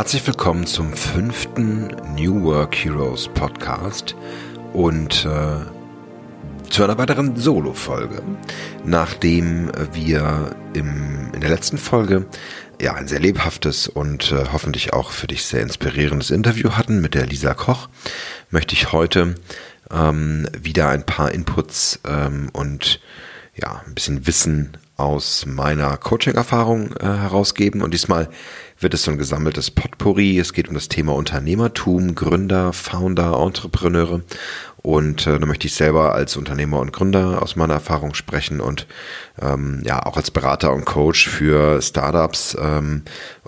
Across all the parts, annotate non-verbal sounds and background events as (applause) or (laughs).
Herzlich willkommen zum fünften New Work Heroes Podcast und äh, zu einer weiteren Solo-Folge, nachdem wir im, in der letzten Folge ja ein sehr lebhaftes und äh, hoffentlich auch für dich sehr inspirierendes Interview hatten mit der Lisa Koch, möchte ich heute ähm, wieder ein paar Inputs ähm, und ja ein bisschen Wissen aus meiner Coaching-Erfahrung äh, herausgeben und diesmal wird es so ein gesammeltes Potpourri. Es geht um das Thema Unternehmertum, Gründer, Founder, Entrepreneure. Und äh, da möchte ich selber als Unternehmer und Gründer aus meiner Erfahrung sprechen und ähm, ja auch als Berater und Coach für Startups ähm,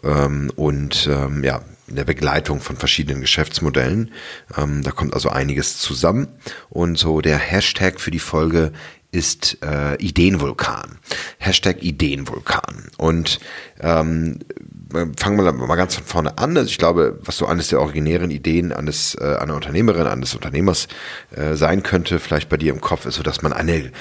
ähm, und ähm, ja in der Begleitung von verschiedenen Geschäftsmodellen. Ähm, da kommt also einiges zusammen. Und so der Hashtag für die Folge ist äh, Ideenvulkan. Hashtag Ideenvulkan. Und ähm, fangen wir mal ganz von vorne an. Also ich glaube, was so eines der originären Ideen eines äh, einer Unternehmerin, eines Unternehmers äh, sein könnte, vielleicht bei dir im Kopf, ist so, dass man eine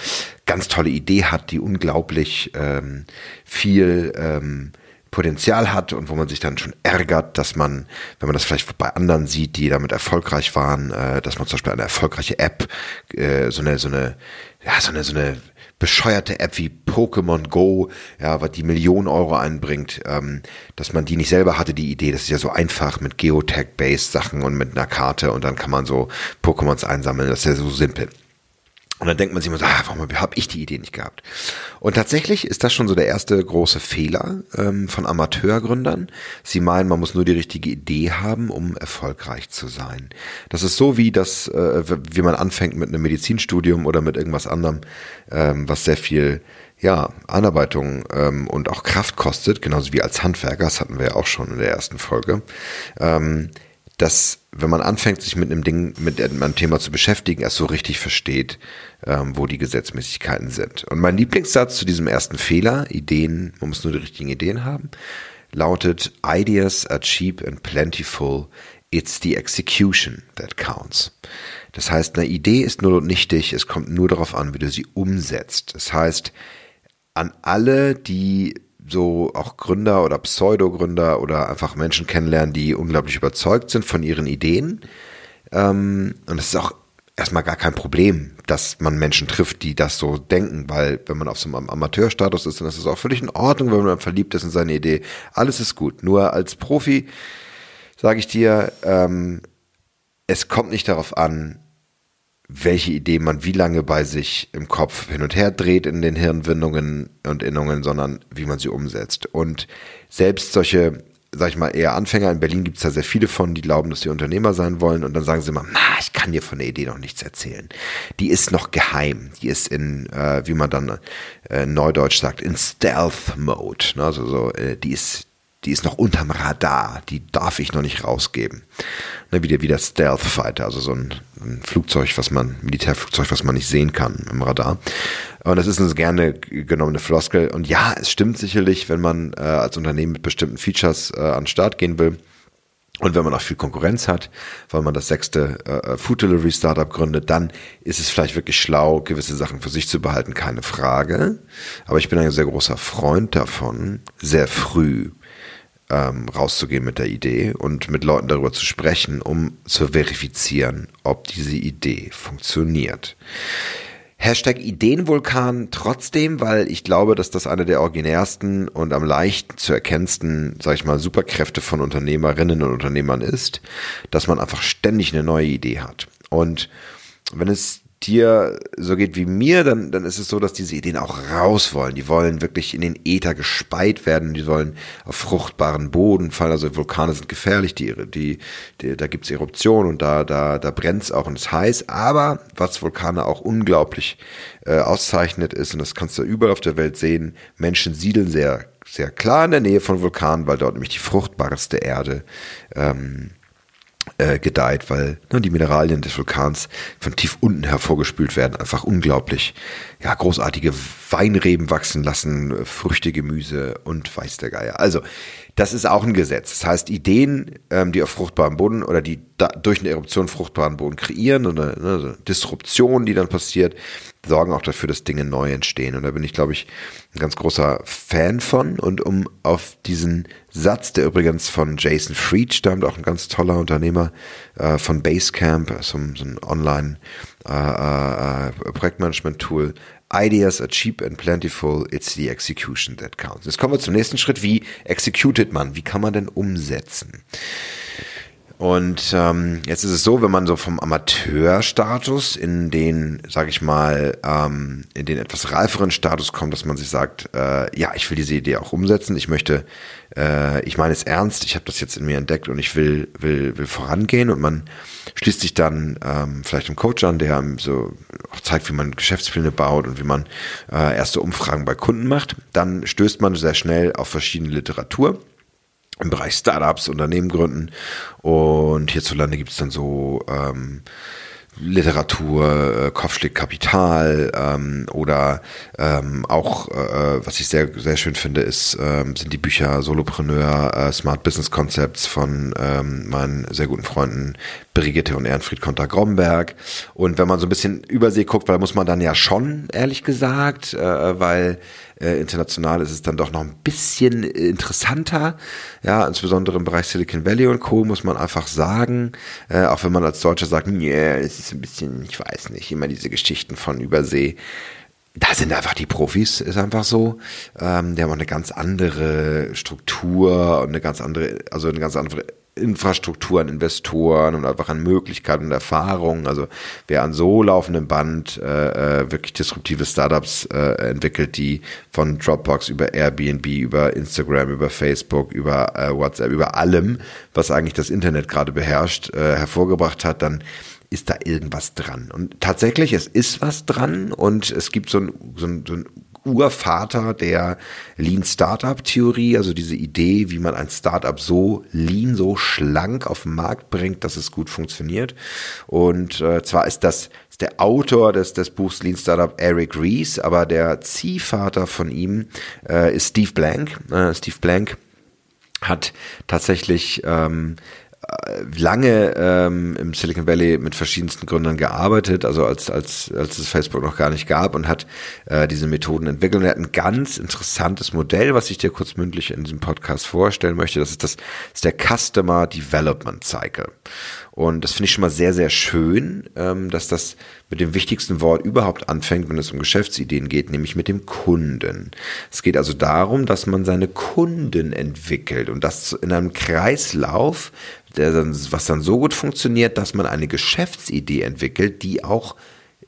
ganz tolle Idee hat, die unglaublich ähm, viel ähm, Potenzial hat und wo man sich dann schon ärgert, dass man, wenn man das vielleicht bei anderen sieht, die damit erfolgreich waren, äh, dass man zum Beispiel eine erfolgreiche App, äh, so eine, so eine, ja, so eine, so eine bescheuerte App wie Pokémon Go, ja, was die Millionen Euro einbringt, ähm, dass man die nicht selber hatte, die Idee, das ist ja so einfach mit Geotag-based Sachen und mit einer Karte und dann kann man so Pokémons einsammeln, das ist ja so simpel. Und dann denkt man sich immer so, ah, warum habe ich die Idee nicht gehabt? Und tatsächlich ist das schon so der erste große Fehler ähm, von Amateurgründern. Sie meinen, man muss nur die richtige Idee haben, um erfolgreich zu sein. Das ist so wie das, äh, wie man anfängt mit einem Medizinstudium oder mit irgendwas anderem, ähm, was sehr viel ja, Anarbeitung ähm, und auch Kraft kostet, genauso wie als Handwerker, das hatten wir ja auch schon in der ersten Folge. Ähm, dass wenn man anfängt, sich mit einem Ding, mit einem Thema zu beschäftigen, erst so richtig versteht, ähm, wo die Gesetzmäßigkeiten sind. Und mein Lieblingssatz zu diesem ersten Fehler, Ideen, man muss nur die richtigen Ideen haben, lautet, Ideas are cheap and plentiful, it's the execution that counts. Das heißt, eine Idee ist nur nichtig, es kommt nur darauf an, wie du sie umsetzt. Das heißt, an alle, die so auch Gründer oder Pseudo-Gründer oder einfach Menschen kennenlernen, die unglaublich überzeugt sind von ihren Ideen. Ähm, und es ist auch erstmal gar kein Problem, dass man Menschen trifft, die das so denken, weil wenn man auf so einem Amateurstatus ist, dann ist es auch völlig in Ordnung, wenn man verliebt ist in seine Idee. Alles ist gut. Nur als Profi sage ich dir, ähm, es kommt nicht darauf an, welche Idee man wie lange bei sich im Kopf hin und her dreht in den Hirnwindungen und Innungen, sondern wie man sie umsetzt. Und selbst solche, sag ich mal, eher Anfänger, in Berlin gibt es da sehr viele von, die glauben, dass sie Unternehmer sein wollen und dann sagen sie immer, na, ich kann dir von der Idee noch nichts erzählen. Die ist noch geheim. Die ist in, äh, wie man dann äh, neudeutsch sagt, in Stealth Mode. Ne? Also so, äh, die ist die ist noch unterm Radar, die darf ich noch nicht rausgeben. Ne, wie, der, wie der Stealth Fighter, also so ein, ein, Flugzeug, was man, Militärflugzeug, was man nicht sehen kann im Radar. Und das ist eine gerne genommene Floskel. Und ja, es stimmt sicherlich, wenn man äh, als Unternehmen mit bestimmten Features äh, an den Start gehen will. Und wenn man auch viel Konkurrenz hat, weil man das sechste äh, Food Delivery Startup gründet, dann ist es vielleicht wirklich schlau, gewisse Sachen für sich zu behalten, keine Frage. Aber ich bin ein sehr großer Freund davon, sehr früh ähm, rauszugehen mit der Idee und mit Leuten darüber zu sprechen, um zu verifizieren, ob diese Idee funktioniert. Hashtag Ideenvulkan trotzdem, weil ich glaube, dass das eine der originärsten und am leichten zu erkennendsten, sag ich mal, Superkräfte von Unternehmerinnen und Unternehmern ist, dass man einfach ständig eine neue Idee hat. Und wenn es dir so geht wie mir, dann, dann ist es so, dass diese Ideen auch raus wollen. Die wollen wirklich in den Äther gespeit werden, die wollen auf fruchtbaren Boden fallen. Also Vulkane sind gefährlich, die, die, die da gibt's Eruptionen und da, da, da brennt's auch und es heiß. Aber was Vulkane auch unglaublich äh, auszeichnet ist, und das kannst du überall auf der Welt sehen, Menschen siedeln sehr, sehr klar in der Nähe von Vulkanen, weil dort nämlich die fruchtbarste Erde ähm, äh, gedeiht, weil ne, die Mineralien des Vulkans von tief unten hervorgespült werden, einfach unglaublich, ja, großartige Weinreben wachsen lassen, Früchte, Gemüse und weiß der Geier. Also, das ist auch ein Gesetz. Das heißt, Ideen, ähm, die auf fruchtbarem Boden oder die da, durch eine Eruption fruchtbaren Boden kreieren oder ne, so Disruption, die dann passiert, sorgen auch dafür, dass Dinge neu entstehen. Und da bin ich, glaube ich, ein ganz großer Fan von. Und um auf diesen Satz, der übrigens von Jason Fried stammt, auch ein ganz toller Unternehmer äh, von Basecamp, so, so ein Online- äh, äh, äh, Projektmanagement-Tool. Ideas are cheap and plentiful, it's the execution that counts. Jetzt kommen wir zum nächsten Schritt. Wie executed man? Wie kann man denn umsetzen? Und ähm, jetzt ist es so, wenn man so vom Amateurstatus in den, sage ich mal, ähm, in den etwas reiferen Status kommt, dass man sich sagt, äh, ja, ich will diese Idee auch umsetzen, ich möchte, äh, ich meine es ernst, ich habe das jetzt in mir entdeckt und ich will, will, will vorangehen. Und man schließt sich dann ähm, vielleicht einem Coach an, der so auch zeigt, wie man Geschäftspläne baut und wie man äh, erste Umfragen bei Kunden macht. Dann stößt man sehr schnell auf verschiedene Literatur im Bereich Startups, Unternehmen gründen. Und hierzulande gibt es dann so ähm, Literatur, äh, Kopfschläg Kapital ähm, oder ähm, auch, äh, was ich sehr sehr schön finde, ist ähm, sind die Bücher Solopreneur, äh, Smart Business Concepts von ähm, meinen sehr guten Freunden Brigitte und Ehrenfried Konter-Gromberg. Und wenn man so ein bisschen Übersee guckt, weil muss man dann ja schon, ehrlich gesagt, äh, weil äh, international ist es dann doch noch ein bisschen interessanter. Ja, insbesondere im Bereich Silicon Valley und Co. muss man einfach sagen, äh, auch wenn man als Deutscher sagt, yeah, es ist ein bisschen, ich weiß nicht, immer diese Geschichten von Übersee da sind einfach die Profis, ist einfach so. Ähm, die haben auch eine ganz andere Struktur und eine ganz andere, also eine ganz andere Infrastruktur an Investoren und einfach an Möglichkeiten und Erfahrungen. Also wer an so laufendem Band äh, äh, wirklich disruptive Startups äh, entwickelt, die von Dropbox über Airbnb, über Instagram, über Facebook, über äh, WhatsApp, über allem, was eigentlich das Internet gerade beherrscht, äh, hervorgebracht hat, dann ist da irgendwas dran. Und tatsächlich, es ist was dran und es gibt so ein, so ein, so ein Urvater der Lean Startup Theorie, also diese Idee, wie man ein Startup so lean, so schlank auf den Markt bringt, dass es gut funktioniert. Und äh, zwar ist das ist der Autor des, des Buchs Lean Startup Eric Ries, aber der Ziehvater von ihm äh, ist Steve Blank. Äh, Steve Blank hat tatsächlich ähm, lange ähm, im Silicon Valley mit verschiedensten Gründern gearbeitet, also als, als, als es Facebook noch gar nicht gab und hat äh, diese Methoden entwickelt. Und er hat ein ganz interessantes Modell, was ich dir kurz mündlich in diesem Podcast vorstellen möchte. Das ist das, ist der Customer Development Cycle. Und das finde ich schon mal sehr, sehr schön, ähm, dass das mit dem wichtigsten Wort überhaupt anfängt, wenn es um Geschäftsideen geht, nämlich mit dem Kunden. Es geht also darum, dass man seine Kunden entwickelt und das in einem Kreislauf, dann, was dann so gut funktioniert, dass man eine Geschäftsidee entwickelt, die auch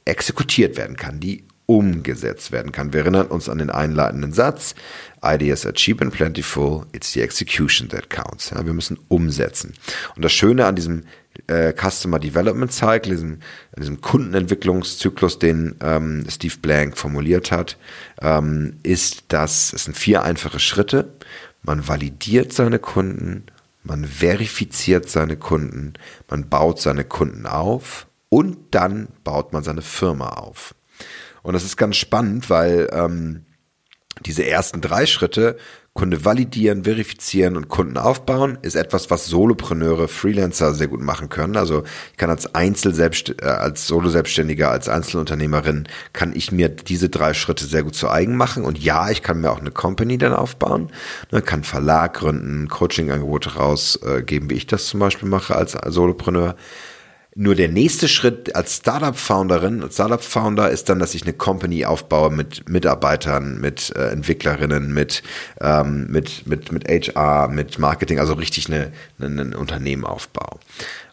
exekutiert werden kann, die umgesetzt werden kann. Wir erinnern uns an den einleitenden Satz. Ideas are cheap and plentiful. It's the execution that counts. Ja, wir müssen umsetzen. Und das Schöne an diesem äh, Customer Development Cycle, diesem, diesem Kundenentwicklungszyklus, den ähm, Steve Blank formuliert hat, ähm, ist, dass es sind vier einfache Schritte. Man validiert seine Kunden, man verifiziert seine Kunden, man baut seine Kunden auf und dann baut man seine Firma auf. Und das ist ganz spannend, weil ähm, diese ersten drei Schritte, Kunde validieren, verifizieren und Kunden aufbauen, ist etwas, was Solopreneure, Freelancer sehr gut machen können. Also ich kann als Einzelselbst äh, als Solo-Selbstständiger, als Einzelunternehmerin, kann ich mir diese drei Schritte sehr gut zu eigen machen. Und ja, ich kann mir auch eine Company dann aufbauen, ne, kann Verlag gründen, Coaching-Angebote rausgeben, wie ich das zum Beispiel mache als Solopreneur. Nur der nächste Schritt als Startup-Founderin, als Startup-Founder ist dann, dass ich eine Company aufbaue mit Mitarbeitern, mit äh, Entwicklerinnen, mit, ähm, mit, mit, mit HR, mit Marketing, also richtig eine, eine, ein Unternehmen aufbaue.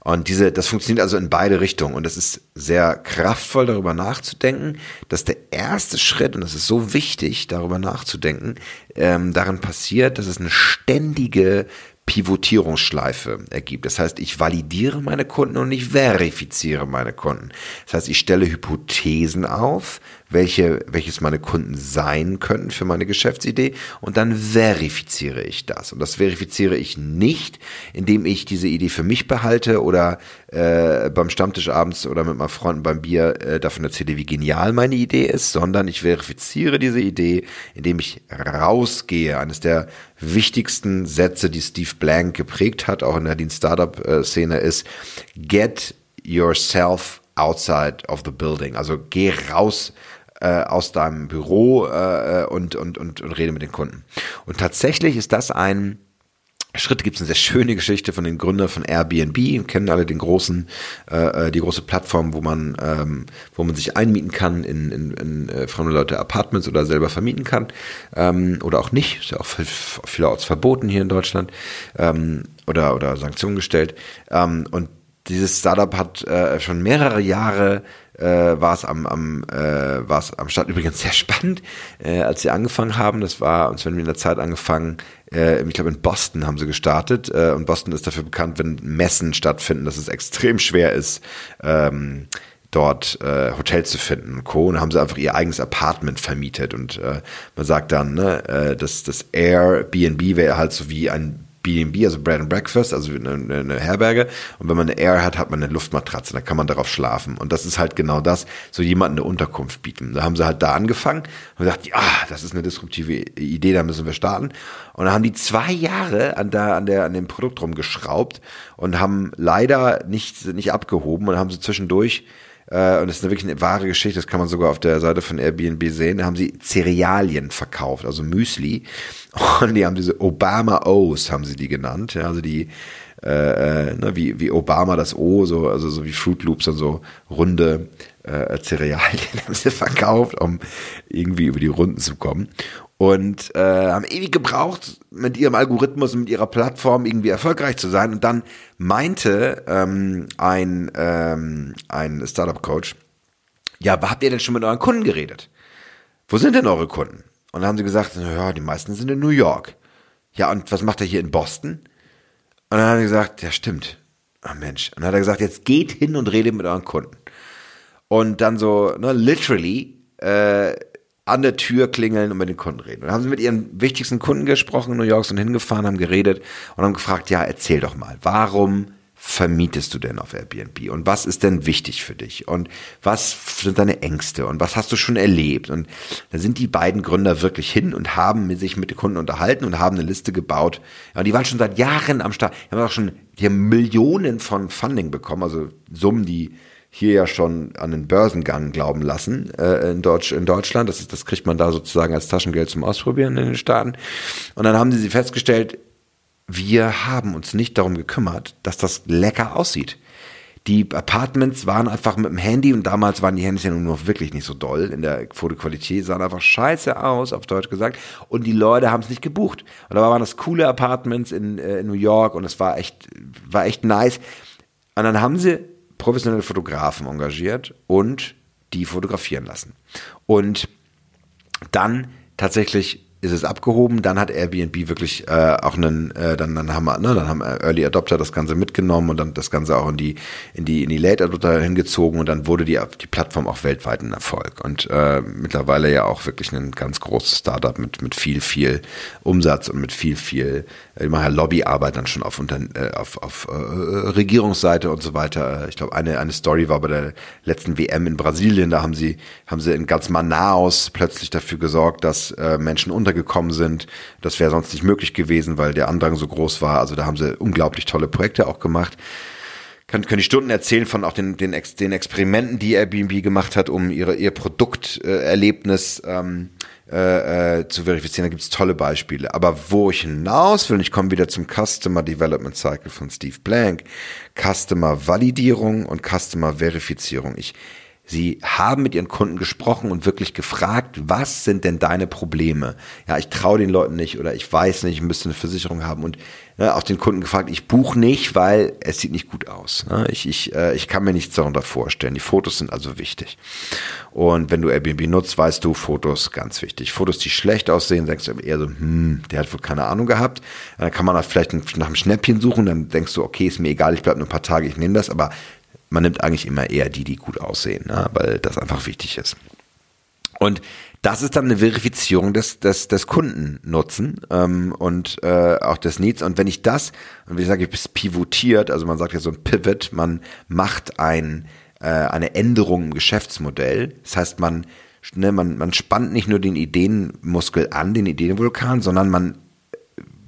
Und diese, das funktioniert also in beide Richtungen. Und es ist sehr kraftvoll, darüber nachzudenken, dass der erste Schritt, und das ist so wichtig, darüber nachzudenken, ähm, darin passiert, dass es eine ständige Pivotierungsschleife ergibt. Das heißt, ich validiere meine Kunden und ich verifiziere meine Kunden. Das heißt, ich stelle Hypothesen auf, welche, welches meine Kunden sein könnten für meine Geschäftsidee und dann verifiziere ich das. Und das verifiziere ich nicht, indem ich diese Idee für mich behalte oder äh, beim Stammtisch abends oder mit meinen Freunden beim Bier äh, davon erzähle, wie genial meine Idee ist, sondern ich verifiziere diese Idee, indem ich rausgehe. Eines der wichtigsten Sätze, die Steve Blank geprägt hat, auch in der Lean Startup Szene, ist get yourself outside of the building. Also geh raus äh, aus deinem Büro äh, und, und, und, und rede mit den Kunden. Und tatsächlich ist das ein Schritte gibt es eine sehr schöne Geschichte von den Gründern von Airbnb, kennen alle den großen, äh, äh, die große Plattform, wo man, ähm, wo man sich einmieten kann in, in, in äh, fremde Leute Apartments oder selber vermieten kann. Ähm, oder auch nicht, ist ja auch vielerorts verboten hier in Deutschland. Ähm, oder oder Sanktionen gestellt. Ähm, und dieses Startup hat äh, schon mehrere Jahre äh, war es am, am, äh, am Start übrigens sehr spannend, äh, als sie angefangen haben. Das war, uns wenn wir in der Zeit angefangen, äh, ich glaube in Boston haben sie gestartet äh, und Boston ist dafür bekannt, wenn Messen stattfinden, dass es extrem schwer ist, ähm, dort äh, Hotels zu finden und Co. Und haben sie einfach ihr eigenes Apartment vermietet und äh, man sagt dann, ne, äh, dass das Airbnb wäre halt so wie ein B&B, also Bread and Breakfast, also eine, eine, Herberge. Und wenn man eine Air hat, hat man eine Luftmatratze, da kann man darauf schlafen. Und das ist halt genau das, so jemanden eine Unterkunft bieten. Da haben sie halt da angefangen und gesagt, ja, das ist eine disruptive Idee, da müssen wir starten. Und dann haben die zwei Jahre an, der, an, der, an dem Produkt rumgeschraubt und haben leider nicht, nicht abgehoben und haben sie zwischendurch äh, und das ist wirklich eine wahre Geschichte, das kann man sogar auf der Seite von Airbnb sehen, da haben sie Cerealien verkauft, also Müsli. Und die haben diese Obama O's, haben sie die genannt. Ja, also die, äh, äh, ne, wie, wie Obama das O, so, also so wie Fruit Loops und so runde äh, Cerealien (laughs) haben sie verkauft, um irgendwie über die Runden zu kommen und äh, haben ewig gebraucht, mit ihrem Algorithmus und mit ihrer Plattform irgendwie erfolgreich zu sein. Und dann meinte ähm, ein, ähm, ein Startup-Coach, ja, habt ihr denn schon mit euren Kunden geredet? Wo sind denn eure Kunden? Und dann haben sie gesagt, ja, die meisten sind in New York. Ja, und was macht er hier in Boston? Und dann haben sie gesagt, ja, stimmt. Ach Mensch. Und dann hat er gesagt, jetzt geht hin und redet mit euren Kunden. Und dann so, ne, literally, äh, an der Tür klingeln und mit den Kunden reden. Und dann haben sie mit ihren wichtigsten Kunden gesprochen in New York, sind hingefahren, haben geredet und haben gefragt, ja, erzähl doch mal, warum vermietest du denn auf Airbnb? Und was ist denn wichtig für dich? Und was sind deine Ängste? Und was hast du schon erlebt? Und da sind die beiden Gründer wirklich hin und haben sich mit den Kunden unterhalten und haben eine Liste gebaut. Ja, und die waren schon seit Jahren am Start. Die haben auch schon, die haben Millionen von Funding bekommen, also Summen, die hier ja schon an den Börsengang glauben lassen äh, in, Deutsch, in Deutschland. Das, ist, das kriegt man da sozusagen als Taschengeld zum Ausprobieren in den Staaten. Und dann haben sie festgestellt, wir haben uns nicht darum gekümmert, dass das lecker aussieht. Die Apartments waren einfach mit dem Handy und damals waren die Handys ja noch wirklich nicht so doll in der Fotoqualität, sahen einfach scheiße aus, auf Deutsch gesagt. Und die Leute haben es nicht gebucht. Und da waren das coole Apartments in, äh, in New York und es war echt, war echt nice. Und dann haben sie professionelle Fotografen engagiert und die fotografieren lassen. Und dann tatsächlich ist es abgehoben, dann hat Airbnb wirklich äh, auch einen, äh, dann, dann haben ne, dann haben Early Adopter das Ganze mitgenommen und dann das Ganze auch in die, in die, in die Late Adopter hingezogen und dann wurde die, die Plattform auch weltweit ein Erfolg. Und äh, mittlerweile ja auch wirklich ein ganz großes Startup mit, mit viel, viel Umsatz und mit viel, viel, äh, ich mache ja Lobbyarbeit dann schon auf, unter, äh, auf, auf äh, Regierungsseite und so weiter. Ich glaube, eine, eine Story war bei der letzten WM in Brasilien, da haben sie, haben sie in ganz Manaus plötzlich dafür gesorgt, dass äh, Menschen unter untergekommen sind. Das wäre sonst nicht möglich gewesen, weil der Andrang so groß war. Also da haben sie unglaublich tolle Projekte auch gemacht. Kann, können die Stunden erzählen von auch den, den, Ex, den Experimenten, die Airbnb gemacht hat, um ihre, ihr Produkterlebnis ähm, äh, äh, zu verifizieren. Da gibt es tolle Beispiele. Aber wo ich hinaus will, und ich komme wieder zum Customer Development Cycle von Steve Blank, Customer Validierung und Customer Verifizierung. Ich Sie haben mit ihren Kunden gesprochen und wirklich gefragt, was sind denn deine Probleme? Ja, ich traue den Leuten nicht oder ich weiß nicht, ich müsste eine Versicherung haben und ne, auch den Kunden gefragt, ich buche nicht, weil es sieht nicht gut aus. Ne? Ich, ich, äh, ich kann mir nichts darunter vorstellen. Die Fotos sind also wichtig. Und wenn du Airbnb nutzt, weißt du, Fotos ganz wichtig. Fotos, die schlecht aussehen, denkst du eher so, hm, der hat wohl keine Ahnung gehabt. Dann kann man da vielleicht nach einem Schnäppchen suchen, dann denkst du, okay, ist mir egal, ich bleibe nur ein paar Tage, ich nehme das, aber man nimmt eigentlich immer eher die, die gut aussehen, ne? weil das einfach wichtig ist. Und das ist dann eine Verifizierung des, des, des Kundennutzen ähm, und äh, auch des Needs. Und wenn ich das, und wie ich sage, ich pivotiert, also man sagt ja so ein Pivot, man macht ein, äh, eine Änderung im Geschäftsmodell. Das heißt, man, ne, man, man spannt nicht nur den Ideenmuskel an, den Ideenvulkan, sondern man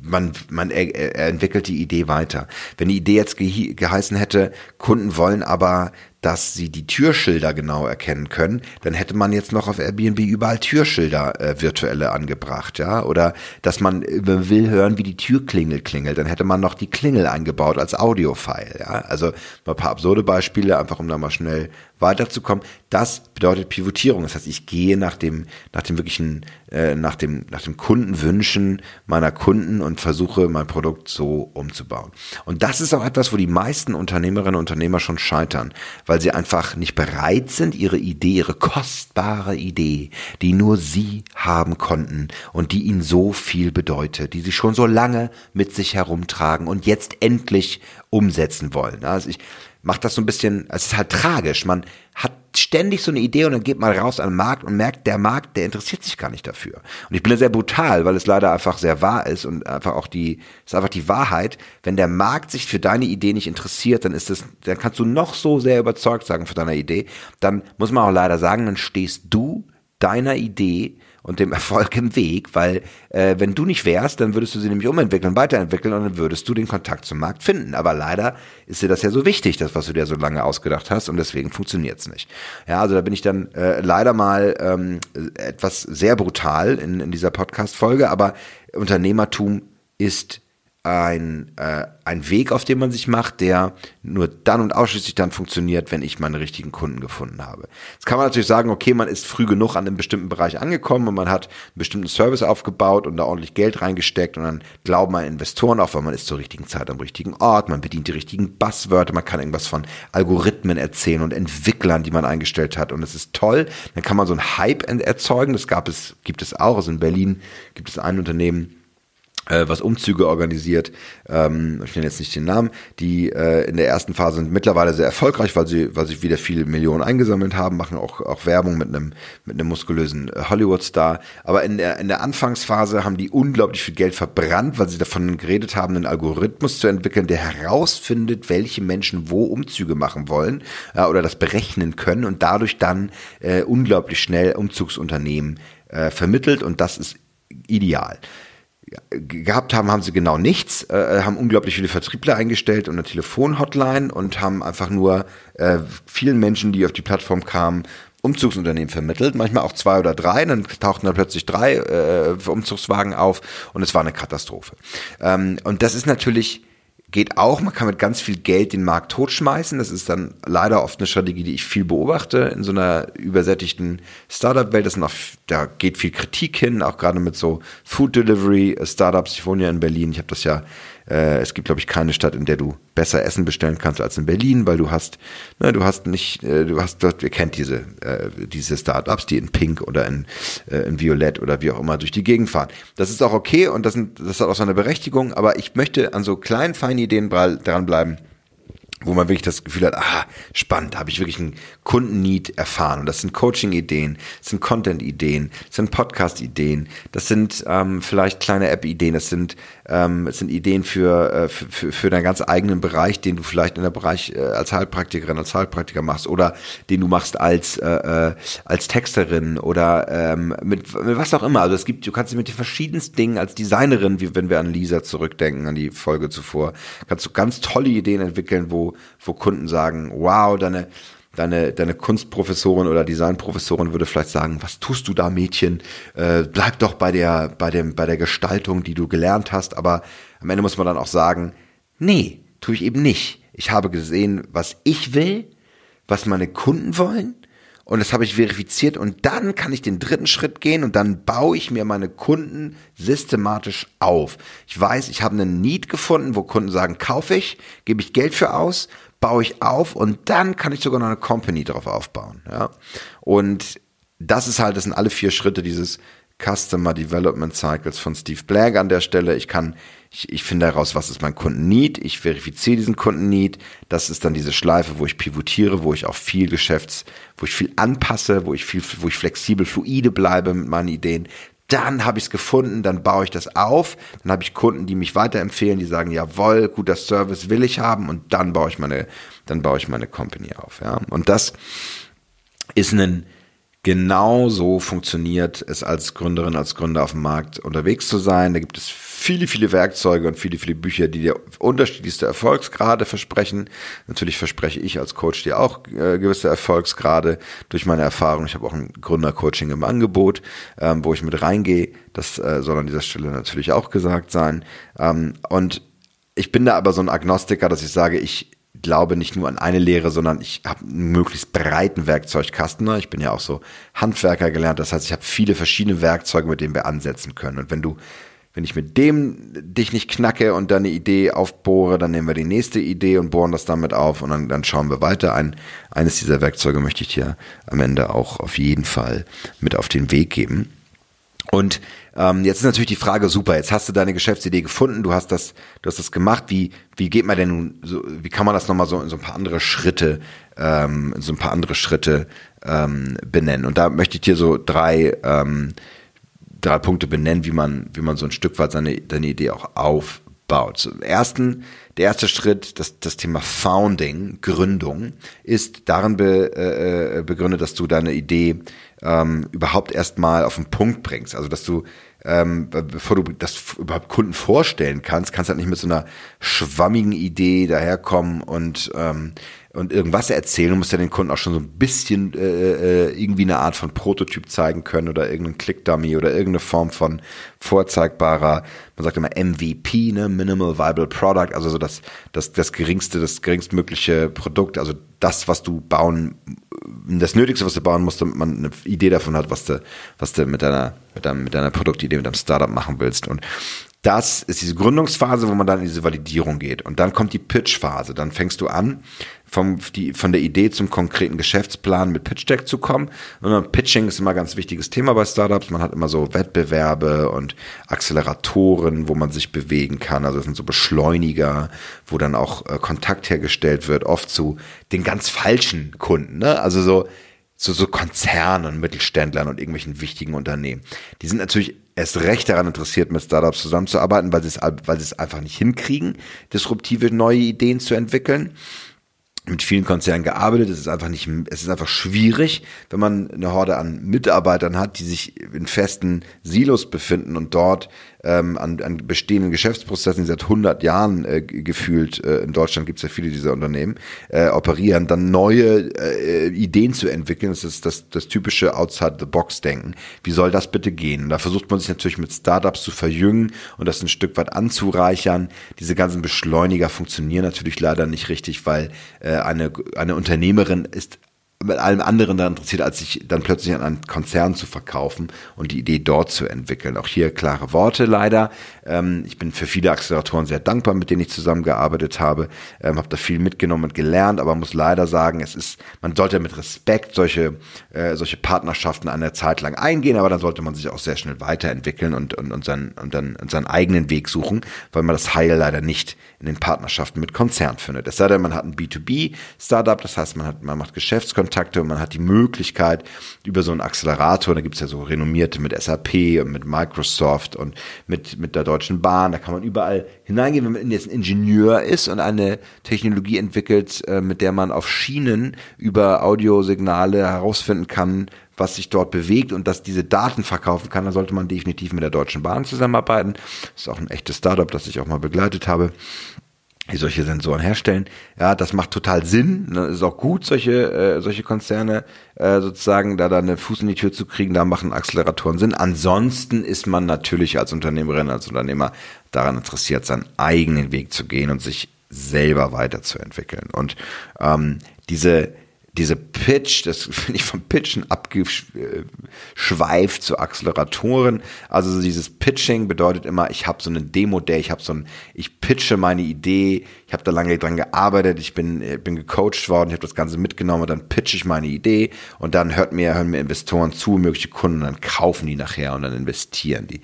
man, man er, er entwickelt die Idee weiter. Wenn die Idee jetzt ge geheißen hätte, Kunden wollen aber dass sie die Türschilder genau erkennen können, dann hätte man jetzt noch auf Airbnb überall Türschilder äh, virtuelle angebracht, ja, oder dass man will hören, wie die Türklingel klingelt, dann hätte man noch die Klingel eingebaut als Audiofile, ja. Also mal ein paar absurde Beispiele, einfach um da mal schnell weiterzukommen. Das bedeutet Pivotierung. Das heißt, ich gehe nach dem, nach dem wirklichen, äh, nach dem, nach dem Kundenwünschen meiner Kunden und versuche mein Produkt so umzubauen. Und das ist auch etwas, wo die meisten Unternehmerinnen und Unternehmer schon scheitern, weil sie einfach nicht bereit sind, ihre Idee, ihre kostbare Idee, die nur sie haben konnten und die ihnen so viel bedeutet, die sie schon so lange mit sich herumtragen und jetzt endlich umsetzen wollen. Also ich, macht das so ein bisschen, es ist halt tragisch. Man hat ständig so eine Idee und dann geht man raus an den Markt und merkt, der Markt, der interessiert sich gar nicht dafür. Und ich bin da sehr brutal, weil es leider einfach sehr wahr ist und einfach auch die, ist einfach die Wahrheit. Wenn der Markt sich für deine Idee nicht interessiert, dann ist es, dann kannst du noch so sehr überzeugt sagen von deiner Idee. Dann muss man auch leider sagen, dann stehst du deiner Idee und dem Erfolg im Weg, weil äh, wenn du nicht wärst, dann würdest du sie nämlich umentwickeln, weiterentwickeln und dann würdest du den Kontakt zum Markt finden. Aber leider ist dir das ja so wichtig, das, was du dir so lange ausgedacht hast und deswegen funktioniert's nicht. Ja, also da bin ich dann äh, leider mal ähm, etwas sehr brutal in, in dieser Podcast-Folge, aber Unternehmertum ist ein, äh, ein Weg, auf den man sich macht, der nur dann und ausschließlich dann funktioniert, wenn ich meine richtigen Kunden gefunden habe. Jetzt kann man natürlich sagen, okay, man ist früh genug an einem bestimmten Bereich angekommen und man hat einen bestimmten Service aufgebaut und da ordentlich Geld reingesteckt und dann glauben mal Investoren auch, weil man ist zur richtigen Zeit am richtigen Ort, man bedient die richtigen Buzzwörter, man kann irgendwas von Algorithmen erzählen und Entwicklern, die man eingestellt hat und es ist toll. Dann kann man so einen Hype erzeugen, das gab es, gibt es auch, also in Berlin gibt es ein Unternehmen, was Umzüge organisiert, ähm, ich nenne jetzt nicht den Namen, die äh, in der ersten Phase sind mittlerweile sehr erfolgreich, weil sie, weil sie wieder viele Millionen eingesammelt haben, machen auch, auch Werbung mit einem, mit einem muskulösen äh, Hollywood-Star. Aber in der, in der Anfangsphase haben die unglaublich viel Geld verbrannt, weil sie davon geredet haben, einen Algorithmus zu entwickeln, der herausfindet, welche Menschen wo Umzüge machen wollen äh, oder das berechnen können und dadurch dann äh, unglaublich schnell Umzugsunternehmen äh, vermittelt. Und das ist ideal gehabt haben, haben sie genau nichts, äh, haben unglaublich viele Vertriebler eingestellt und eine Telefonhotline und haben einfach nur äh, vielen Menschen, die auf die Plattform kamen, Umzugsunternehmen vermittelt, manchmal auch zwei oder drei, dann tauchten da plötzlich drei äh, Umzugswagen auf und es war eine Katastrophe. Ähm, und das ist natürlich geht auch. Man kann mit ganz viel Geld den Markt totschmeißen. Das ist dann leider oft eine Strategie, die ich viel beobachte in so einer übersättigten Startup-Welt. Da geht viel Kritik hin, auch gerade mit so Food Delivery Startups. Ich wohne ja in Berlin. Ich habe das ja äh, es gibt, glaube ich, keine Stadt, in der du besser Essen bestellen kannst als in Berlin, weil du hast, ne, du hast nicht, äh, du hast ihr kennt diese, äh, diese Startups, die in Pink oder in, äh, in Violett oder wie auch immer durch die Gegend fahren. Das ist auch okay und das, sind, das hat auch seine Berechtigung, aber ich möchte an so kleinen, feinen Ideen dranbleiben, wo man wirklich das Gefühl hat, ah, spannend, habe ich wirklich einen Kundenneed erfahren. Und das sind Coaching-Ideen, das sind Content-Ideen, das sind Podcast-Ideen, das sind ähm, vielleicht kleine App-Ideen, das sind, ähm, das sind Ideen für, äh, für, für deinen ganz eigenen Bereich, den du vielleicht in der Bereich äh, als Heilpraktikerin, als Heilpraktiker machst oder den du machst als, äh, äh, als Texterin oder ähm, mit, mit was auch immer. Also es gibt, du kannst mit den verschiedensten Dingen als Designerin, wie wenn wir an Lisa zurückdenken, an die Folge zuvor, kannst du ganz tolle Ideen entwickeln, wo, wo Kunden sagen, wow, deine, deine, deine Kunstprofessorin oder Designprofessorin würde vielleicht sagen, was tust du da, Mädchen? Äh, bleib doch bei der, bei dem, bei der Gestaltung, die du gelernt hast. Aber am Ende muss man dann auch sagen, nee, tue ich eben nicht. Ich habe gesehen, was ich will, was meine Kunden wollen. Und das habe ich verifiziert und dann kann ich den dritten Schritt gehen und dann baue ich mir meine Kunden systematisch auf. Ich weiß, ich habe einen Need gefunden, wo Kunden sagen, kaufe ich, gebe ich Geld für aus, baue ich auf und dann kann ich sogar noch eine Company drauf aufbauen. Ja? Und das ist halt, das sind alle vier Schritte dieses Customer Development Cycles von Steve Blagg an der Stelle. Ich kann, ich, ich finde heraus, was ist mein Kunden-Need, ich verifiziere diesen Kunden-Need. Das ist dann diese Schleife, wo ich pivotiere, wo ich auch viel Geschäfts, wo ich viel anpasse, wo ich viel, wo ich flexibel, fluide bleibe mit meinen Ideen dann habe ich es gefunden, dann baue ich das auf, dann habe ich Kunden, die mich weiterempfehlen, die sagen, jawohl, guter Service will ich haben und dann baue ich meine, dann baue ich meine Company auf. Ja? Und das ist ein Genau so funktioniert es als Gründerin, als Gründer auf dem Markt unterwegs zu sein. Da gibt es viele, viele Werkzeuge und viele, viele Bücher, die dir unterschiedlichste Erfolgsgrade versprechen. Natürlich verspreche ich als Coach dir auch äh, gewisse Erfolgsgrade durch meine Erfahrung. Ich habe auch ein Gründercoaching im Angebot, ähm, wo ich mit reingehe. Das äh, soll an dieser Stelle natürlich auch gesagt sein. Ähm, und ich bin da aber so ein Agnostiker, dass ich sage, ich glaube nicht nur an eine Lehre, sondern ich habe einen möglichst breiten Werkzeugkasten. Ich bin ja auch so Handwerker gelernt, das heißt, ich habe viele verschiedene Werkzeuge, mit denen wir ansetzen können. Und wenn du, wenn ich mit dem dich nicht knacke und deine Idee aufbohre, dann nehmen wir die nächste Idee und bohren das damit auf und dann, dann schauen wir weiter. Ein, eines dieser Werkzeuge möchte ich dir am Ende auch auf jeden Fall mit auf den Weg geben. Und ähm, jetzt ist natürlich die Frage, super, jetzt hast du deine Geschäftsidee gefunden, du hast das, du hast das gemacht. Wie, wie geht man denn nun, so, wie kann man das nochmal so in so ein paar andere Schritte, ähm, so ein paar andere Schritte ähm, benennen? Und da möchte ich dir so drei, ähm, drei Punkte benennen, wie man, wie man so ein Stück weit seine, seine Idee auch aufbaut. Zum ersten, der erste Schritt, das, das Thema Founding, Gründung, ist darin be, äh, äh begründet, dass du deine Idee ähm, überhaupt erstmal auf den Punkt bringst. Also dass du, ähm, bevor du das überhaupt Kunden vorstellen kannst, kannst du halt nicht mit so einer schwammigen Idee daherkommen und ähm, und irgendwas erzählen. Du musst ja den Kunden auch schon so ein bisschen äh, äh, irgendwie eine Art von Prototyp zeigen können oder irgendeinen Click-Dummy oder irgendeine Form von vorzeigbarer, man sagt immer MVP, ne, Minimal Viable Product, also so das, das, das geringste, das geringstmögliche Produkt, also das, was du bauen, das Nötigste, was du bauen musst, damit man eine Idee davon hat, was du, was du mit deiner, mit deinem, mit deiner Produktidee, mit deinem Startup machen willst. Und das ist diese Gründungsphase, wo man dann in diese Validierung geht. Und dann kommt die Pitch-Phase. Dann fängst du an, vom, die, von der Idee zum konkreten Geschäftsplan mit Pitch Deck zu kommen. Und Pitching ist immer ein ganz wichtiges Thema bei Startups. Man hat immer so Wettbewerbe und Acceleratoren, wo man sich bewegen kann. Also das sind so Beschleuniger, wo dann auch äh, Kontakt hergestellt wird, oft zu den ganz falschen Kunden. Ne? Also so, so, so Konzernen, Mittelständlern und irgendwelchen wichtigen Unternehmen. Die sind natürlich erst recht daran interessiert, mit Startups zusammenzuarbeiten, weil sie es, weil sie es einfach nicht hinkriegen, disruptive neue Ideen zu entwickeln mit vielen Konzernen gearbeitet. Es ist einfach nicht, es ist einfach schwierig, wenn man eine Horde an Mitarbeitern hat, die sich in festen Silos befinden und dort ähm, an, an bestehenden Geschäftsprozessen, die seit 100 Jahren äh, gefühlt, äh, in Deutschland gibt es ja viele dieser Unternehmen, äh, operieren, dann neue äh, Ideen zu entwickeln. Das ist das, das typische Outside-the-Box-Denken. Wie soll das bitte gehen? da versucht man sich natürlich mit Startups zu verjüngen und das ein Stück weit anzureichern. Diese ganzen Beschleuniger funktionieren natürlich leider nicht richtig, weil äh, eine, eine Unternehmerin ist mit allem anderen daran interessiert, als sich dann plötzlich an einen Konzern zu verkaufen und die Idee dort zu entwickeln. Auch hier klare Worte leider. Ähm, ich bin für viele Acceleratoren sehr dankbar, mit denen ich zusammengearbeitet habe, ähm, habe da viel mitgenommen und gelernt, aber muss leider sagen, es ist, man sollte mit Respekt solche, äh, solche Partnerschaften eine Zeit lang eingehen, aber dann sollte man sich auch sehr schnell weiterentwickeln und, und, und, seinen, und dann und seinen eigenen Weg suchen, weil man das Heil leider nicht in den Partnerschaften mit Konzernen findet. Es sei denn, man hat ein B2B-Startup, das heißt, man hat, man macht Geschäftskontakte und man hat die Möglichkeit, über so einen Accelerator, da gibt's ja so renommierte mit SAP und mit Microsoft und mit, mit der Deutschen Bahn, da kann man überall hineingehen, wenn man jetzt ein Ingenieur ist und eine Technologie entwickelt, äh, mit der man auf Schienen über Audiosignale herausfinden kann, was sich dort bewegt und dass diese Daten verkaufen kann, dann sollte man definitiv mit der Deutschen Bahn zusammenarbeiten. Das ist auch ein echtes Startup, das ich auch mal begleitet habe die solche Sensoren herstellen. Ja, das macht total Sinn. Das ne, ist auch gut, solche, äh, solche Konzerne äh, sozusagen da, da eine Fuß in die Tür zu kriegen. Da machen Acceleratoren Sinn. Ansonsten ist man natürlich als Unternehmerin, als Unternehmer daran interessiert, seinen eigenen Weg zu gehen und sich selber weiterzuentwickeln. Und ähm, diese diese Pitch, das finde ich vom Pitchen abgeschweift zu Acceleratoren. Also dieses Pitching bedeutet immer, ich habe so eine Demo-Day, ich habe so ein, ich pitche meine Idee, ich habe da lange dran gearbeitet, ich bin, bin gecoacht worden, ich habe das Ganze mitgenommen und dann pitche ich meine Idee und dann hört mir, hören mir Investoren zu, mögliche Kunden, und dann kaufen die nachher und dann investieren die.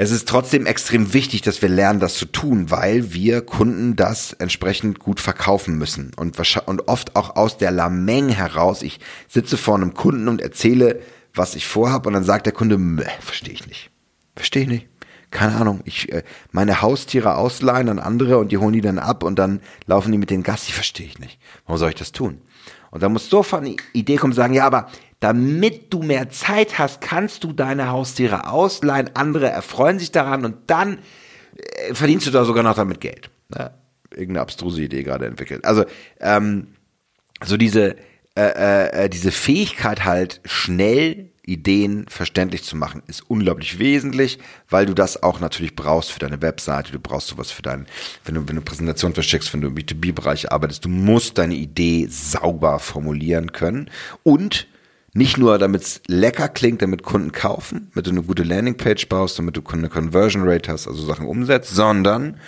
Es ist trotzdem extrem wichtig, dass wir lernen, das zu tun, weil wir Kunden das entsprechend gut verkaufen müssen. Und, und oft auch aus der Lameng heraus. Ich sitze vor einem Kunden und erzähle, was ich vorhabe, und dann sagt der Kunde, verstehe ich nicht. Verstehe ich nicht. Keine Ahnung, ich äh, meine Haustiere ausleihen an andere und die holen die dann ab und dann laufen die mit den Gassi, verstehe ich nicht. Warum soll ich das tun? Und da muss sofort eine Idee kommen, sagen, ja, aber damit du mehr Zeit hast, kannst du deine Haustiere ausleihen, andere erfreuen sich daran und dann äh, verdienst du da sogar noch damit Geld. Ne? Irgendeine abstruse Idee gerade entwickelt. Also, ähm, so diese, äh, äh, äh diese Fähigkeit halt schnell Ideen verständlich zu machen, ist unglaublich wesentlich, weil du das auch natürlich brauchst für deine Webseite, du brauchst sowas für deinen, wenn du, wenn du Präsentation verschickst, wenn du im B2B-Bereich arbeitest, du musst deine Idee sauber formulieren können und nicht nur, damit es lecker klingt, damit Kunden kaufen, damit du eine gute Landingpage baust, damit du eine Conversion Rate hast, also Sachen umsetzt, sondern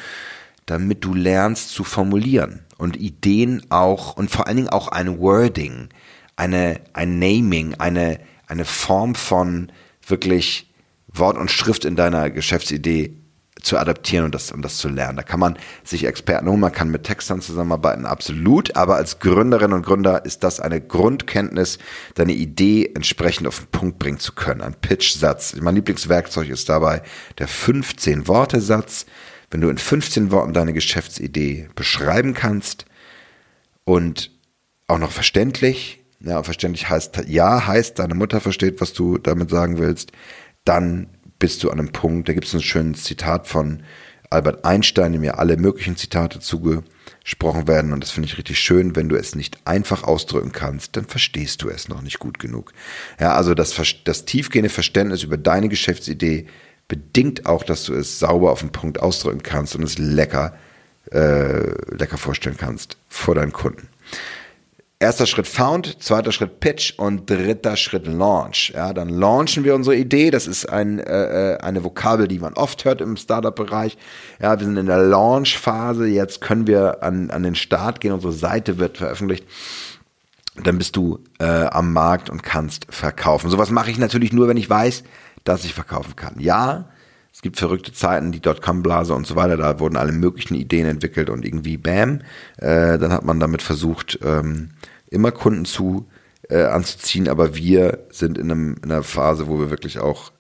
damit du lernst zu formulieren und Ideen auch und vor allen Dingen auch ein Wording, eine, ein Naming, eine, eine Form von wirklich Wort und Schrift in deiner Geschäftsidee zu adaptieren und das, um das zu lernen. Da kann man sich Experten holen, man kann mit Textern zusammenarbeiten, absolut. Aber als Gründerin und Gründer ist das eine Grundkenntnis, deine Idee entsprechend auf den Punkt bringen zu können. Ein Pitch-Satz. Mein Lieblingswerkzeug ist dabei der 15-Worte-Satz. Wenn du in 15 Worten deine Geschäftsidee beschreiben kannst und auch noch verständlich, ja, verständlich heißt, ja, heißt, deine Mutter versteht, was du damit sagen willst, dann bist du an einem Punkt, da gibt es ein schönes Zitat von Albert Einstein, dem ja alle möglichen Zitate zugesprochen werden. Und das finde ich richtig schön. Wenn du es nicht einfach ausdrücken kannst, dann verstehst du es noch nicht gut genug. Ja, also das, das tiefgehende Verständnis über deine Geschäftsidee bedingt auch, dass du es sauber auf den Punkt ausdrücken kannst und es lecker, äh, lecker vorstellen kannst vor deinen Kunden. Erster Schritt Found, zweiter Schritt Pitch und dritter Schritt Launch. Ja, dann launchen wir unsere Idee. Das ist ein, äh, eine Vokabel, die man oft hört im Startup-Bereich. Ja, wir sind in der Launch-Phase. Jetzt können wir an, an den Start gehen. Unsere Seite wird veröffentlicht. Dann bist du äh, am Markt und kannst verkaufen. Sowas mache ich natürlich nur, wenn ich weiß, dass ich verkaufen kann. Ja, es gibt verrückte Zeiten, die Dotcom-Blase und so weiter, da wurden alle möglichen Ideen entwickelt und irgendwie bam, äh, dann hat man damit versucht, ähm, immer Kunden zu äh, anzuziehen, aber wir sind in, einem, in einer Phase, wo wir wirklich auch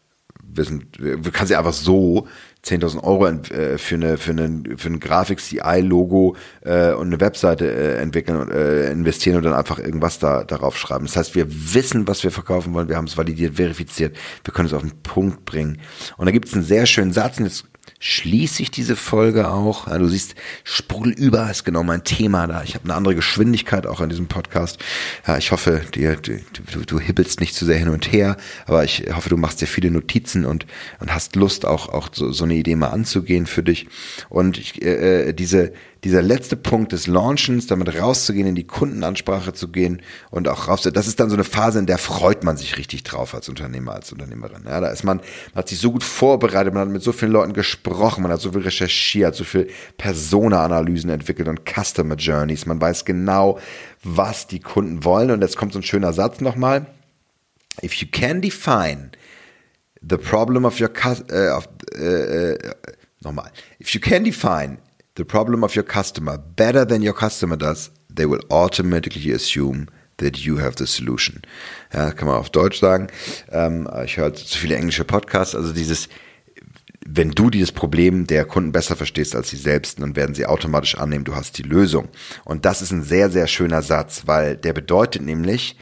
wissen, wir kann sie einfach so 10.000 Euro äh, für eine für einen für ein Grafik-CI-Logo äh, und eine Webseite äh, entwickeln und äh, investieren und dann einfach irgendwas da darauf schreiben. Das heißt, wir wissen, was wir verkaufen wollen, wir haben es validiert, verifiziert, wir können es auf den Punkt bringen. Und da gibt es einen sehr schönen Satz, und jetzt schließe ich diese Folge auch. Ja, du siehst, Sprudel über ist genau mein Thema da. Ich habe eine andere Geschwindigkeit auch in diesem Podcast. Ja, ich hoffe, dir, du, du, du hibbelst nicht zu sehr hin und her, aber ich hoffe, du machst dir viele Notizen und, und hast Lust, auch, auch so, so eine Idee mal anzugehen für dich. Und ich, äh, äh diese, dieser letzte Punkt des Launchens, damit rauszugehen, in die Kundenansprache zu gehen und auch raus, das ist dann so eine Phase, in der freut man sich richtig drauf als Unternehmer, als Unternehmerin. Ja, da ist man, man hat sich so gut vorbereitet, man hat mit so vielen Leuten gesprochen, man hat so viel recherchiert, so viel Persona-Analysen entwickelt und Customer Journeys. Man weiß genau, was die Kunden wollen. Und jetzt kommt so ein schöner Satz nochmal. If you can define the problem of your, uh, uh, uh, nochmal. If you can define the problem of your customer better than your customer does, they will automatically assume that you have the solution. Ja, kann man auf Deutsch sagen. Ähm, ich höre zu viele englische Podcasts. Also dieses, wenn du dieses Problem der Kunden besser verstehst als sie selbst, dann werden sie automatisch annehmen, du hast die Lösung. Und das ist ein sehr, sehr schöner Satz, weil der bedeutet nämlich,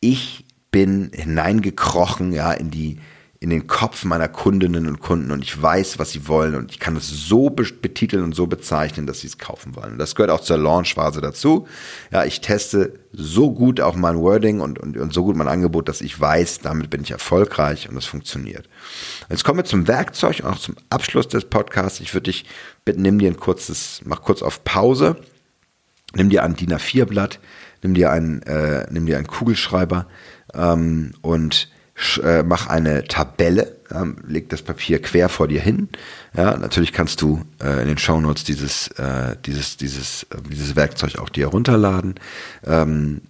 ich bin hineingekrochen, ja, in die, in den Kopf meiner Kundinnen und Kunden und ich weiß, was sie wollen und ich kann es so betiteln und so bezeichnen, dass sie es kaufen wollen. Das gehört auch zur Launchphase dazu. Ja, ich teste so gut auch mein Wording und, und, und so gut mein Angebot, dass ich weiß, damit bin ich erfolgreich und es funktioniert. Jetzt kommen wir zum Werkzeug und auch zum Abschluss des Podcasts. Ich würde dich bitten, nimm dir ein kurzes, mach kurz auf Pause, nimm dir ein DIN A4-Blatt, nimm dir einen, äh, nimm dir einen Kugelschreiber ähm, und äh, mach eine Tabelle, ähm, leg das Papier quer vor dir hin. Ja, natürlich kannst du äh, in den Shownotes dieses, äh, dieses, dieses, äh, dieses Werkzeug auch dir runterladen. Ähm,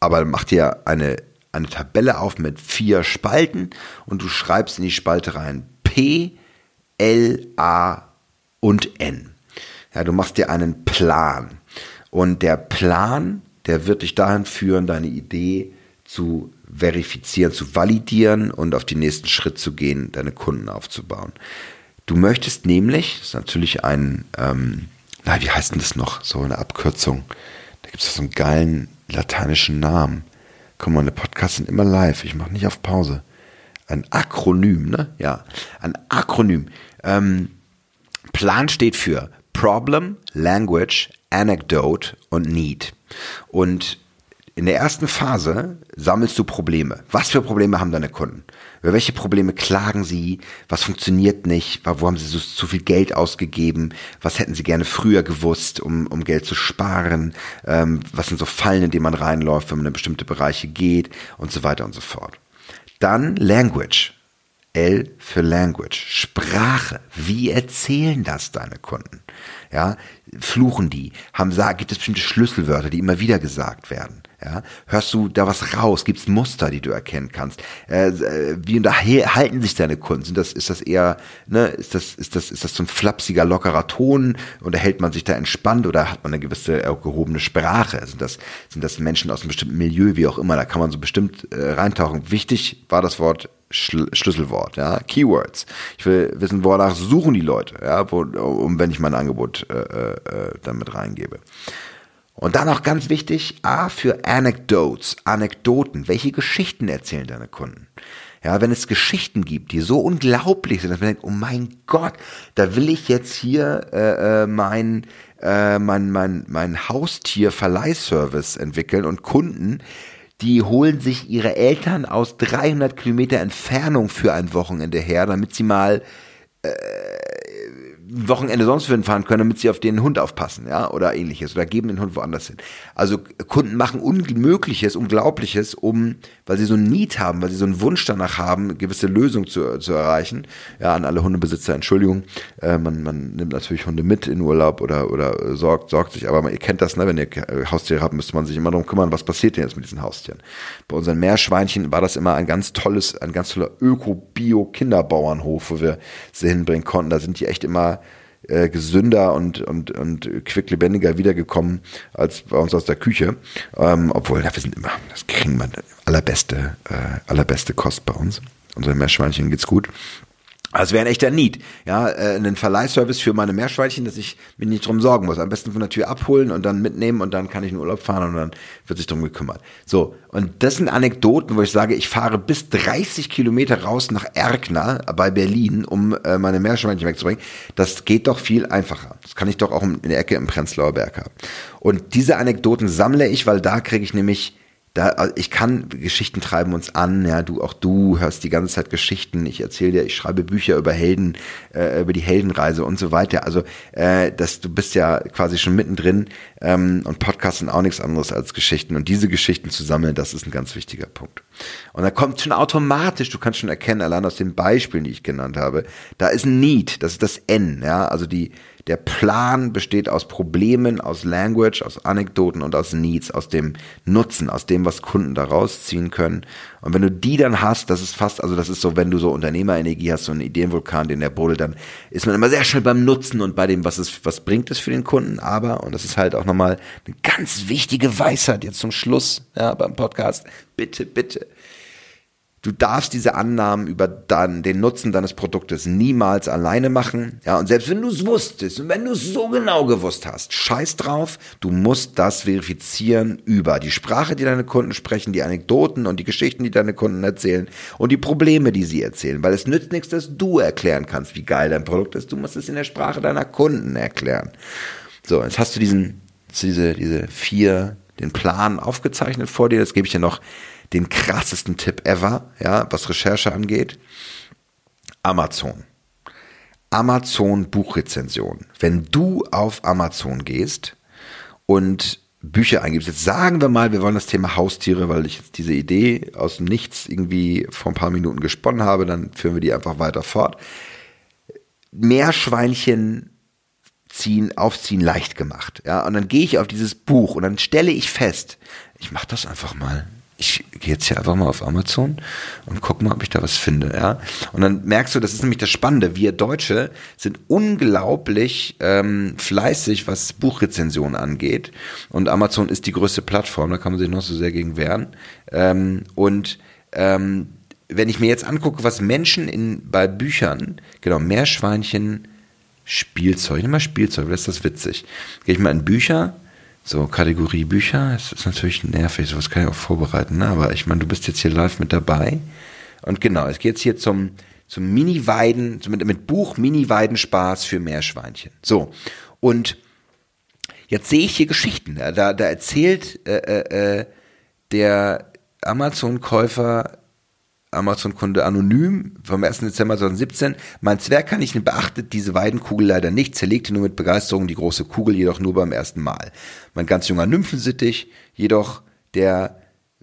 aber mach dir eine, eine Tabelle auf mit vier Spalten und du schreibst in die Spalte rein P, L, A und N. Ja, du machst dir einen Plan. Und der Plan, der wird dich dahin führen, deine Idee zu verifizieren, zu validieren und auf den nächsten Schritt zu gehen, deine Kunden aufzubauen. Du möchtest nämlich, das ist natürlich ein, ähm, na, wie heißt denn das noch? So eine Abkürzung. Da gibt es so einen geilen lateinischen Namen. Komm, meine Podcasts sind immer live. Ich mache nicht auf Pause. Ein Akronym, ne? Ja, ein Akronym. Ähm, Plan steht für Problem, Language, Anecdote und Need. Und in der ersten Phase sammelst du Probleme. Was für Probleme haben deine Kunden? Über welche Probleme klagen sie? Was funktioniert nicht? Wo haben sie so, zu viel Geld ausgegeben? Was hätten sie gerne früher gewusst, um, um Geld zu sparen? Ähm, was sind so Fallen, in die man reinläuft, wenn man in bestimmte Bereiche geht und so weiter und so fort. Dann Language. L für Language. Sprache. Wie erzählen das deine Kunden? Ja, fluchen die? Haben, gibt es bestimmte Schlüsselwörter, die immer wieder gesagt werden? Ja, hörst du da was raus? Gibt es Muster, die du erkennen kannst? Äh, äh wie unterhalten sich deine Kunden? Sind das, ist das eher, ne, ist das, ist das, ist das so ein flapsiger, lockerer Ton? Unterhält man sich da entspannt oder hat man eine gewisse äh, gehobene Sprache? Sind das, sind das Menschen aus einem bestimmten Milieu, wie auch immer? Da kann man so bestimmt äh, reintauchen. Wichtig war das Wort Schl Schlüsselwort, ja, Keywords. Ich will wissen, wonach suchen die Leute, ja, wo, um wenn ich mein Angebot äh, äh, äh damit reingebe. Und dann auch ganz wichtig, A für Anecdotes, Anekdoten. Welche Geschichten erzählen deine Kunden? Ja, wenn es Geschichten gibt, die so unglaublich sind, dass man denkt, oh mein Gott, da will ich jetzt hier äh, äh mein, äh, mein, mein, mein Haustier-Verleihservice entwickeln und Kunden, die holen sich ihre Eltern aus 300 Kilometer Entfernung für ein Wochenende her, damit sie mal äh, Wochenende sonst für fahren können, damit sie auf den Hund aufpassen, ja, oder ähnliches, oder geben den Hund woanders hin. Also Kunden machen Unmögliches, Unglaubliches, um, weil sie so ein Need haben, weil sie so einen Wunsch danach haben, gewisse Lösungen zu, zu erreichen. Ja, an alle Hundebesitzer, Entschuldigung, äh, man, man nimmt natürlich Hunde mit in Urlaub oder, oder sorgt, sorgt sich, aber ihr kennt das, ne, wenn ihr Haustiere habt, müsste man sich immer darum kümmern, was passiert denn jetzt mit diesen Haustieren. Bei unseren Meerschweinchen war das immer ein ganz tolles, ein ganz toller Öko-Bio-Kinderbauernhof, wo wir sie hinbringen konnten. Da sind die echt immer äh, gesünder und, und, und quicklebendiger wiedergekommen als bei uns aus der Küche. Ähm, obwohl, ja, wir sind immer, das kriegen wir allerbeste, äh, allerbeste Kost bei uns. Unsere Meerschweinchen geht's gut. Also wäre ein echter Need, ja, äh, einen Verleihservice für meine Meerschweinchen, dass ich mich nicht drum sorgen muss. Am besten von der Tür abholen und dann mitnehmen und dann kann ich in Urlaub fahren und dann wird sich drum gekümmert. So, und das sind Anekdoten, wo ich sage, ich fahre bis 30 Kilometer raus nach Erkner bei Berlin, um äh, meine Meerschweinchen wegzubringen. Das geht doch viel einfacher. Das kann ich doch auch in der Ecke im Prenzlauer Berg haben. Und diese Anekdoten sammle ich, weil da kriege ich nämlich da, also ich kann Geschichten treiben uns an, ja, du, auch du hörst die ganze Zeit Geschichten, ich erzähle dir, ich schreibe Bücher über Helden, äh, über die Heldenreise und so weiter. Also, äh, das, du bist ja quasi schon mittendrin ähm, und Podcasts sind auch nichts anderes als Geschichten. Und diese Geschichten zu sammeln, das ist ein ganz wichtiger Punkt. Und da kommt schon automatisch, du kannst schon erkennen, allein aus den Beispielen, die ich genannt habe, da ist ein Need, das ist das N, ja, also die, der Plan besteht aus Problemen, aus Language, aus Anekdoten und aus Needs, aus dem Nutzen, aus dem, was Kunden daraus ziehen können. Und wenn du die dann hast, das ist fast, also das ist so, wenn du so Unternehmerenergie hast, so einen Ideenvulkan, den der brodelt, dann ist man immer sehr schnell beim Nutzen und bei dem, was es, was bringt es für den Kunden. Aber, und das ist halt auch nochmal eine ganz wichtige Weisheit jetzt zum Schluss, ja, beim Podcast. Bitte, bitte Du darfst diese Annahmen über dann den Nutzen deines Produktes niemals alleine machen. Ja, und selbst wenn du es wusstest und wenn du es so genau gewusst hast, scheiß drauf, du musst das verifizieren über die Sprache, die deine Kunden sprechen, die Anekdoten und die Geschichten, die deine Kunden erzählen und die Probleme, die sie erzählen. Weil es nützt nichts, dass du erklären kannst, wie geil dein Produkt ist. Du musst es in der Sprache deiner Kunden erklären. So, jetzt hast du diesen, diese, diese vier, den Plan aufgezeichnet vor dir. Das gebe ich dir noch den krassesten Tipp ever, ja, was Recherche angeht. Amazon. Amazon Buchrezension. Wenn du auf Amazon gehst und Bücher eingibst, jetzt sagen wir mal, wir wollen das Thema Haustiere, weil ich jetzt diese Idee aus dem Nichts irgendwie vor ein paar Minuten gesponnen habe, dann führen wir die einfach weiter fort. Meerschweinchen ziehen, aufziehen leicht gemacht. Ja, und dann gehe ich auf dieses Buch und dann stelle ich fest, ich mache das einfach mal ich gehe jetzt hier einfach mal auf Amazon und guck mal, ob ich da was finde, ja. Und dann merkst du, das ist nämlich das Spannende. Wir Deutsche sind unglaublich ähm, fleißig, was Buchrezensionen angeht. Und Amazon ist die größte Plattform, da kann man sich noch so sehr gegen wehren. Ähm, und ähm, wenn ich mir jetzt angucke, was Menschen in, bei Büchern, genau, Meerschweinchen, Spielzeug, nehme mal Spielzeug, das ist das witzig. Gehe ich mal in Bücher, So, Kategorie Bücher, es ist natürlich nervig, sowas kann ich auch vorbereiten, ne? aber ich meine, du bist jetzt hier live mit dabei. Und genau, es geht jetzt hier zum, zum Mini-Weiden, mit, mit Buch Mini-Weidenspaß für Meerschweinchen. So, und jetzt sehe ich hier Geschichten. Da, da erzählt äh, äh, äh der Amazon-Käufer Amazon-Kunde anonym vom 1. Dezember 2017. Mein Zwergkaninchen beachtet diese Weidenkugel leider nicht, zerlegte nur mit Begeisterung die große Kugel, jedoch nur beim ersten Mal. Mein ganz junger Nymphensittich, jedoch der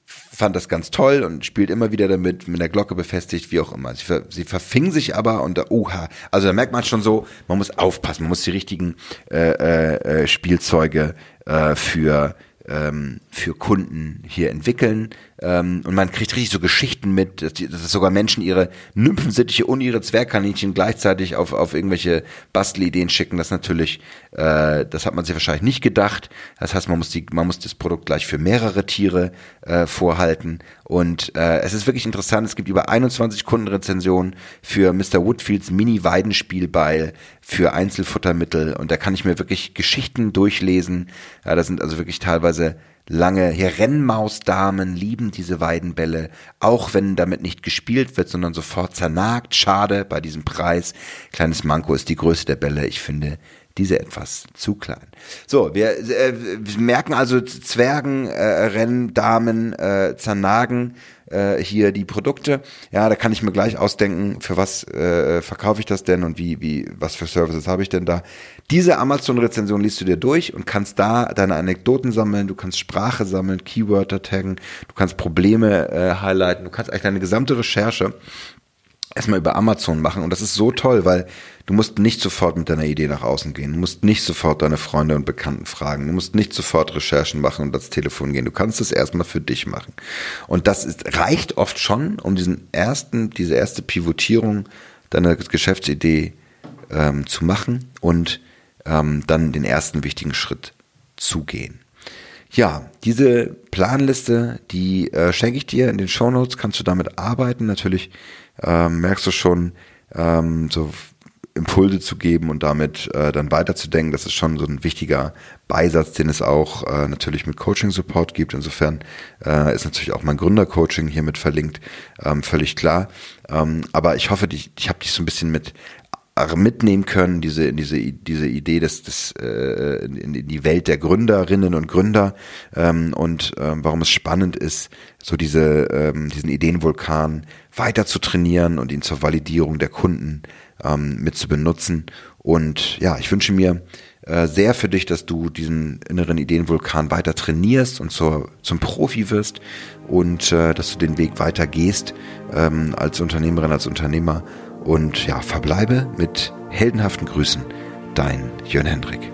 fand das ganz toll und spielt immer wieder damit, mit der Glocke befestigt, wie auch immer. Sie, ver, sie verfing sich aber und da, oha, also da merkt man schon so, man muss aufpassen, man muss die richtigen äh, äh, äh Spielzeuge äh, für ähm, für Kunden hier entwickeln. Ähm, und man kriegt richtig so Geschichten mit, dass, die, dass sogar Menschen ihre Nymphensittiche und ihre Zwergkaninchen gleichzeitig auf, auf irgendwelche Bastelideen schicken. Das natürlich, äh, das hat man sich wahrscheinlich nicht gedacht. Das heißt, man muss die, man muss das Produkt gleich für mehrere Tiere äh, vorhalten. Und äh, es ist wirklich interessant. Es gibt über 21 Kundenrezensionen für Mr. Woodfields Mini-Weidenspielbeil für Einzelfuttermittel. Und da kann ich mir wirklich Geschichten durchlesen. Ja, da sind also wirklich teilweise lange hier Rennmausdamen lieben diese Weidenbälle, auch wenn damit nicht gespielt wird, sondern sofort zernagt. Schade bei diesem Preis. Kleines Manko ist die Größe der Bälle. Ich finde diese etwas zu klein. So, wir, äh, wir merken also Zwergen, äh, Renndamen, äh, zernagen äh, hier die Produkte. Ja, da kann ich mir gleich ausdenken, für was äh, verkaufe ich das denn und wie, wie, was für Services habe ich denn da. Diese Amazon-Rezension liest du dir durch und kannst da deine Anekdoten sammeln, du kannst Sprache sammeln, Keywörter taggen, du kannst Probleme äh, highlighten, du kannst eigentlich deine gesamte Recherche erstmal über Amazon machen und das ist so toll, weil du musst nicht sofort mit deiner Idee nach außen gehen, du musst nicht sofort deine Freunde und Bekannten fragen, du musst nicht sofort Recherchen machen und ans Telefon gehen, du kannst es erstmal für dich machen. Und das ist, reicht oft schon, um diesen ersten, diese erste Pivotierung deiner Geschäftsidee ähm, zu machen und ähm, dann den ersten wichtigen Schritt zu gehen. Ja, diese Planliste, die äh, schenke ich dir in den Show Notes, kannst du damit arbeiten. Natürlich ähm, merkst du schon, ähm, so Impulse zu geben und damit äh, dann weiterzudenken. Das ist schon so ein wichtiger Beisatz, den es auch äh, natürlich mit Coaching-Support gibt. Insofern äh, ist natürlich auch mein Gründer-Coaching hiermit verlinkt, ähm, völlig klar. Ähm, aber ich hoffe, ich, ich habe dich so ein bisschen mit mitnehmen können, diese, diese, diese Idee des, des äh, in, die Welt der Gründerinnen und Gründer ähm, und ähm, warum es spannend ist, so diese, ähm, diesen Ideenvulkan weiter zu trainieren und ihn zur Validierung der Kunden ähm, mit zu benutzen. Und ja, ich wünsche mir äh, sehr für dich, dass du diesen inneren Ideenvulkan weiter trainierst und zur, zum Profi wirst und äh, dass du den Weg weiter gehst ähm, als Unternehmerin, als Unternehmer und ja, verbleibe mit heldenhaften Grüßen, dein Jörn Hendrik.